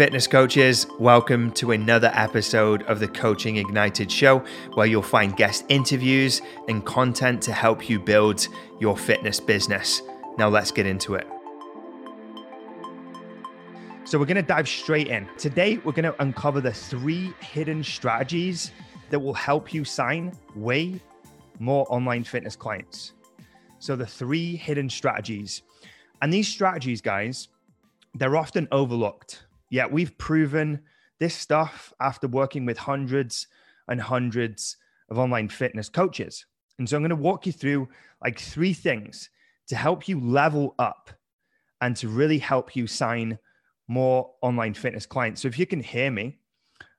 fitness coaches. Welcome to another episode of the Coaching Ignited Show, where you'll find guest interviews and content to help you build your fitness business. Now, let's get into it. So, we're going to dive straight in. Today, we're going to uncover the three hidden strategies that will help you sign way more online fitness clients. So, the three hidden strategies. And these strategies, guys, they're often overlooked yeah, we've proven this stuff after working with hundreds and hundreds of online fitness coaches. And so I'm going to walk you through like three things to help you level up and to really help you sign more online fitness clients. So if you can hear me,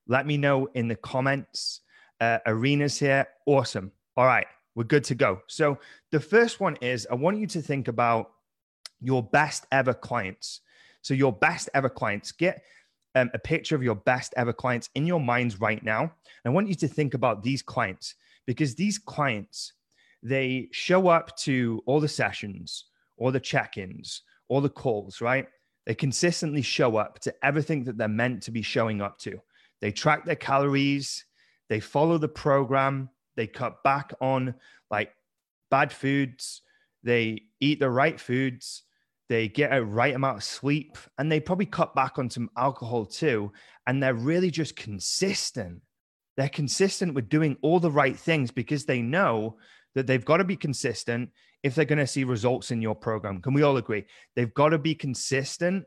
let me know in the comments. Uh, arenas here. Awesome. All right, we're good to go. So the first one is I want you to think about your best ever clients. So your best ever clients, get um, a picture of your best ever clients in your minds right now. And I want you to think about these clients because these clients, they show up to all the sessions, all the check-ins, all the calls, right? They consistently show up to everything that they're meant to be showing up to. They track their calories, they follow the program, they cut back on like bad foods, they eat the right foods, they get a right amount of sleep, and they probably cut back on some alcohol too. And they're really just consistent. They're consistent with doing all the right things because they know that they've got to be consistent if they're going to see results in your program. Can we all agree? They've got to be consistent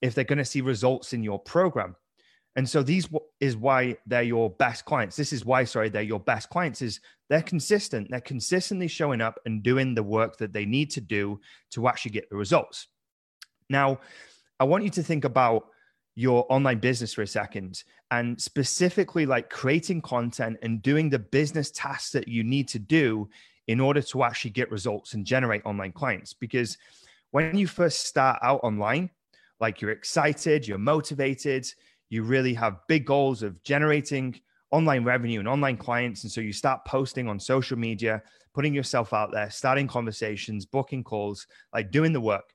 if they're going to see results in your program. And so these is why they're your best clients. This is why, sorry, they're your best clients is they're consistent. They're consistently showing up and doing the work that they need to do to actually get the results. Now, I want you to think about your online business for a second and specifically like creating content and doing the business tasks that you need to do in order to actually get results and generate online clients. Because when you first start out online, like you're excited, you're motivated, you really have big goals of generating online revenue and online clients. And so you start posting on social media, putting yourself out there, starting conversations, booking calls, like doing the work.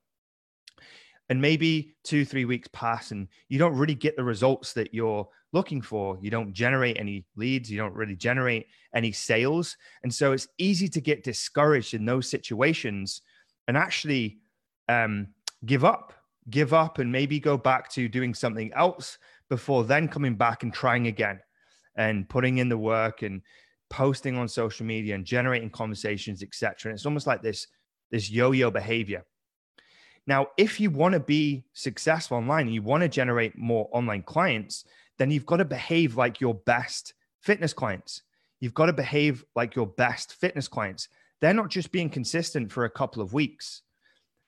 And maybe two, three weeks pass and you don't really get the results that you're looking for. You don't generate any leads, you don't really generate any sales. And so it's easy to get discouraged in those situations and actually um, give up, give up, and maybe go back to doing something else before then coming back and trying again and putting in the work and posting on social media and generating conversations, etc. And it's almost like this this yo-yo behavior. Now, if you want to be successful online and you want to generate more online clients, then you've got to behave like your best fitness clients. You've got to behave like your best fitness clients. They're not just being consistent for a couple of weeks.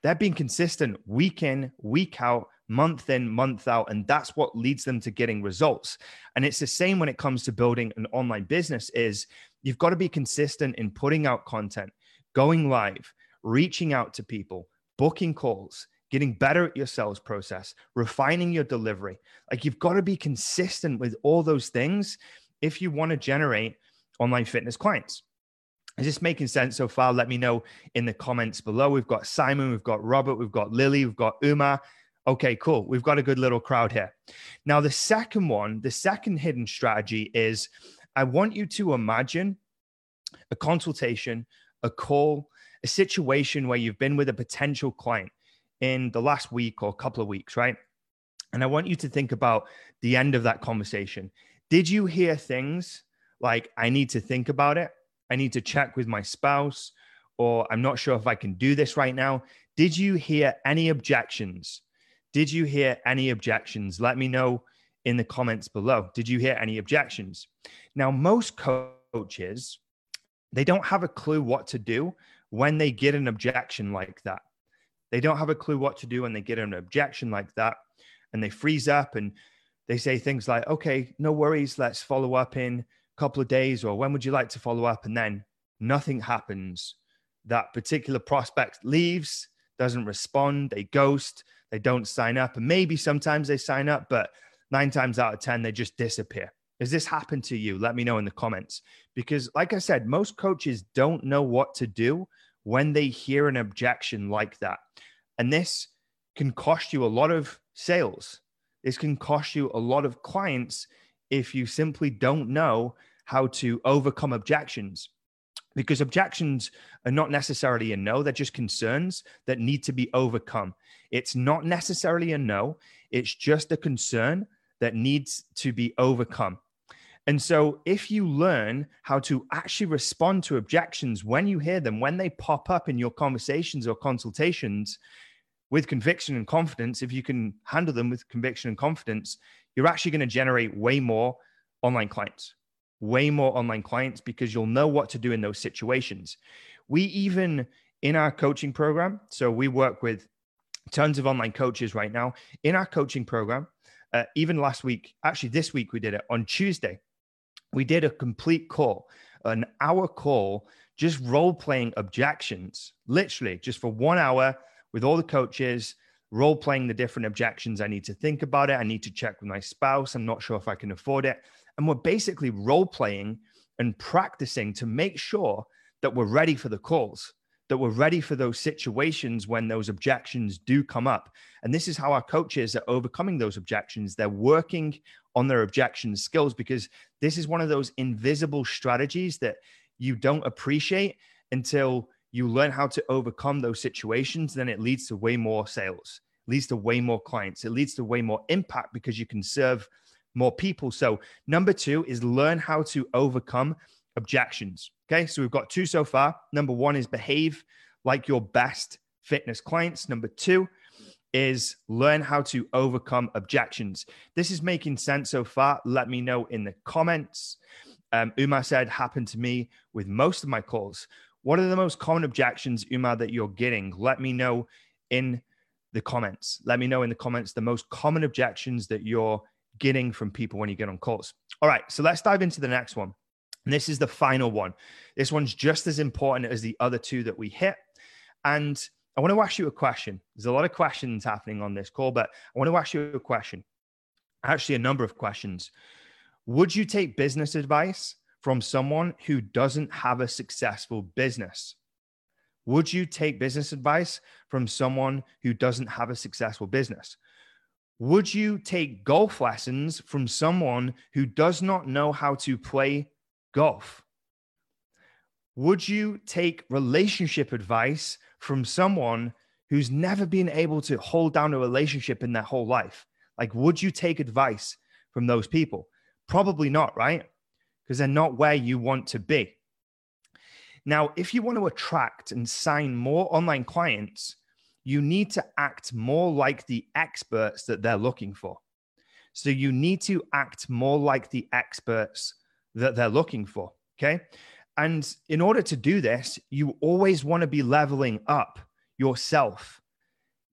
They're being consistent week in, week out, month in, month out. And that's what leads them to getting results. And it's the same when it comes to building an online business is you've got to be consistent in putting out content, going live, reaching out to people, booking calls, getting better at your sales process, refining your delivery. Like you've got to be consistent with all those things if you want to generate online fitness clients. Is this making sense so far? Let me know in the comments below. We've got Simon, we've got Robert, we've got Lily, we've got Uma, Okay, cool. We've got a good little crowd here. Now, the second one, the second hidden strategy is I want you to imagine a consultation, a call, a situation where you've been with a potential client in the last week or couple of weeks, right? And I want you to think about the end of that conversation. Did you hear things like, I need to think about it? I need to check with my spouse, or I'm not sure if I can do this right now. Did you hear any objections? Did you hear any objections? Let me know in the comments below. Did you hear any objections? Now, most coaches, they don't have a clue what to do when they get an objection like that. They don't have a clue what to do when they get an objection like that. And they freeze up and they say things like, okay, no worries, let's follow up in a couple of days, or when would you like to follow up? And then nothing happens. That particular prospect leaves, doesn't respond, they ghost, they don't sign up. And maybe sometimes they sign up, but nine times out of 10, they just disappear. Has this happened to you? Let me know in the comments. Because, like I said, most coaches don't know what to do when they hear an objection like that. And this can cost you a lot of sales. this can cost you a lot of clients if you simply don't know how to overcome objections because objections are not necessarily a no, they're just concerns that need to be overcome. It's not necessarily a no, it's just a concern that needs to be overcome. And so, if you learn how to actually respond to objections when you hear them, when they pop up in your conversations or consultations with conviction and confidence, if you can handle them with conviction and confidence, you're actually going to generate way more online clients, way more online clients because you'll know what to do in those situations. We even in our coaching program, so we work with tons of online coaches right now. In our coaching program, uh, even last week, actually this week we did it on Tuesday. We did a complete call, an hour call, just role playing objections, literally just for one hour with all the coaches, role playing the different objections. I need to think about it. I need to check with my spouse. I'm not sure if I can afford it. And we're basically role playing and practicing to make sure that we're ready for the calls, that we're ready for those situations when those objections do come up. And this is how our coaches are overcoming those objections. They're working on their objection skills because this is one of those invisible strategies that you don't appreciate until you learn how to overcome those situations. Then it leads to way more sales, leads to way more clients, it leads to way more impact because you can serve more people. So, number two is learn how to overcome objections. Okay. So, we've got two so far. Number one is behave like your best fitness clients. Number two is learn how to overcome objections. This is making sense so far. Let me know in the comments. Um, Umar said, happened to me with most of my calls. What are the most common objections, Umar, that you're getting? Let me know in the comments. Let me know in the comments the most common objections that you're getting from people when you get on calls. All right, so let's dive into the next one. And this is the final one. This one's just as important as the other two that we hit. And I want to ask you a question. There's a lot of questions happening on this call, but I want to ask you a question. Actually, a number of questions. Would you take business advice from someone who doesn't have a successful business? Would you take business advice from someone who doesn't have a successful business? Would you take golf lessons from someone who does not know how to play golf? Would you take relationship advice from someone who's never been able to hold down a relationship in their whole life? Like, would you take advice from those people? Probably not, right? Because they're not where you want to be. Now, if you want to attract and sign more online clients, you need to act more like the experts that they're looking for. So you need to act more like the experts that they're looking for. Okay. And in order to do this, you always want to be leveling up yourself.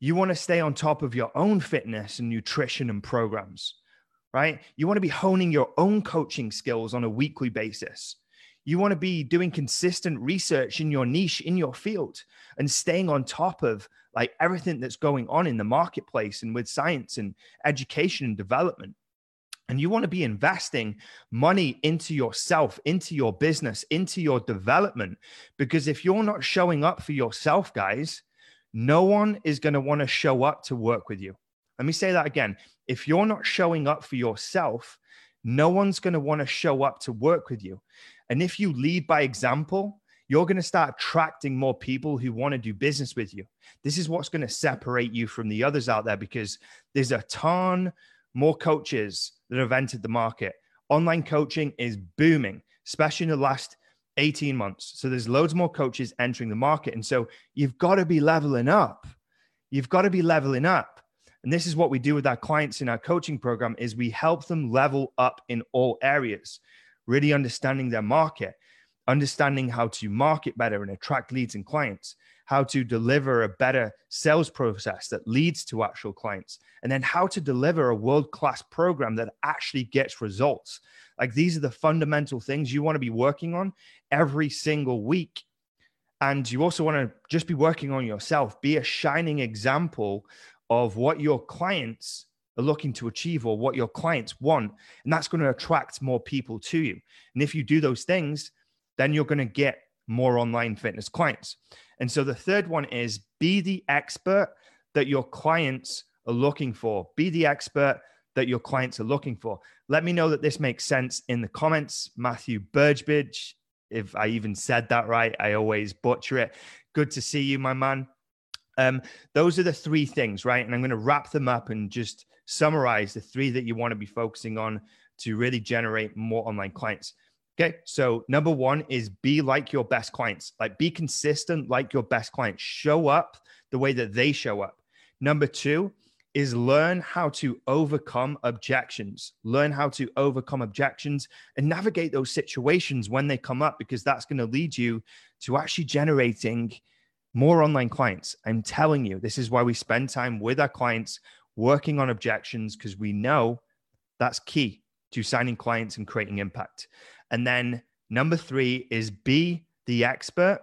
You want to stay on top of your own fitness and nutrition and programs, right? You want to be honing your own coaching skills on a weekly basis. You want to be doing consistent research in your niche, in your field, and staying on top of like everything that's going on in the marketplace and with science and education and development. And you want to be investing money into yourself, into your business, into your development. Because if you're not showing up for yourself, guys, no one is going to want to show up to work with you. Let me say that again. If you're not showing up for yourself, no one's going to want to show up to work with you. And if you lead by example, you're going to start attracting more people who want to do business with you. This is what's going to separate you from the others out there because there's a ton more coaches that have entered the market. Online coaching is booming, especially in the last 18 months. So there's loads more coaches entering the market. And so you've got to be leveling up. You've got to be leveling up. And this is what we do with our clients in our coaching program is we help them level up in all areas really understanding their market, understanding how to market better and attract leads and clients, how to deliver a better sales process that leads to actual clients, and then how to deliver a world class program that actually gets results. Like these are the fundamental things you want to be working on every single week. And you also want to just be working on yourself, be a shining example of what your clients are looking to achieve or what your clients want. And that's going to attract more people to you. And if you do those things, then you're going to get more online fitness clients. And so the third one is be the expert that your clients are looking for. Be the expert that your clients are looking for. Let me know that this makes sense in the comments. Matthew Burgebridge, if I even said that right, I always butcher it. Good to see you, my man. Um, those are the three things, right? And I'm going to wrap them up and just summarize the three that you want to be focusing on to really generate more online clients. Okay. So, number one is be like your best clients, like be consistent like your best clients, show up the way that they show up. Number two is learn how to overcome objections, learn how to overcome objections and navigate those situations when they come up, because that's going to lead you to actually generating more online clients. I'm telling you, this is why we spend time with our clients working on objections, because we know that's key to signing clients and creating impact. And then number three is be the expert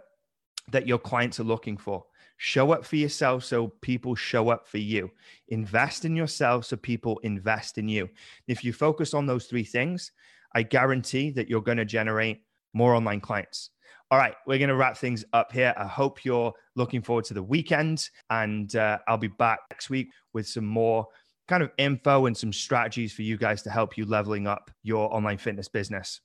that your clients are looking for. Show up for yourself so people show up for you. Invest in yourself so people invest in you. If you focus on those three things, I guarantee that you're going to generate more online clients. All right, we're going to wrap things up here. I hope you're looking forward to the weekend, and uh, I'll be back next week with some more kind of info and some strategies for you guys to help you leveling up your online fitness business.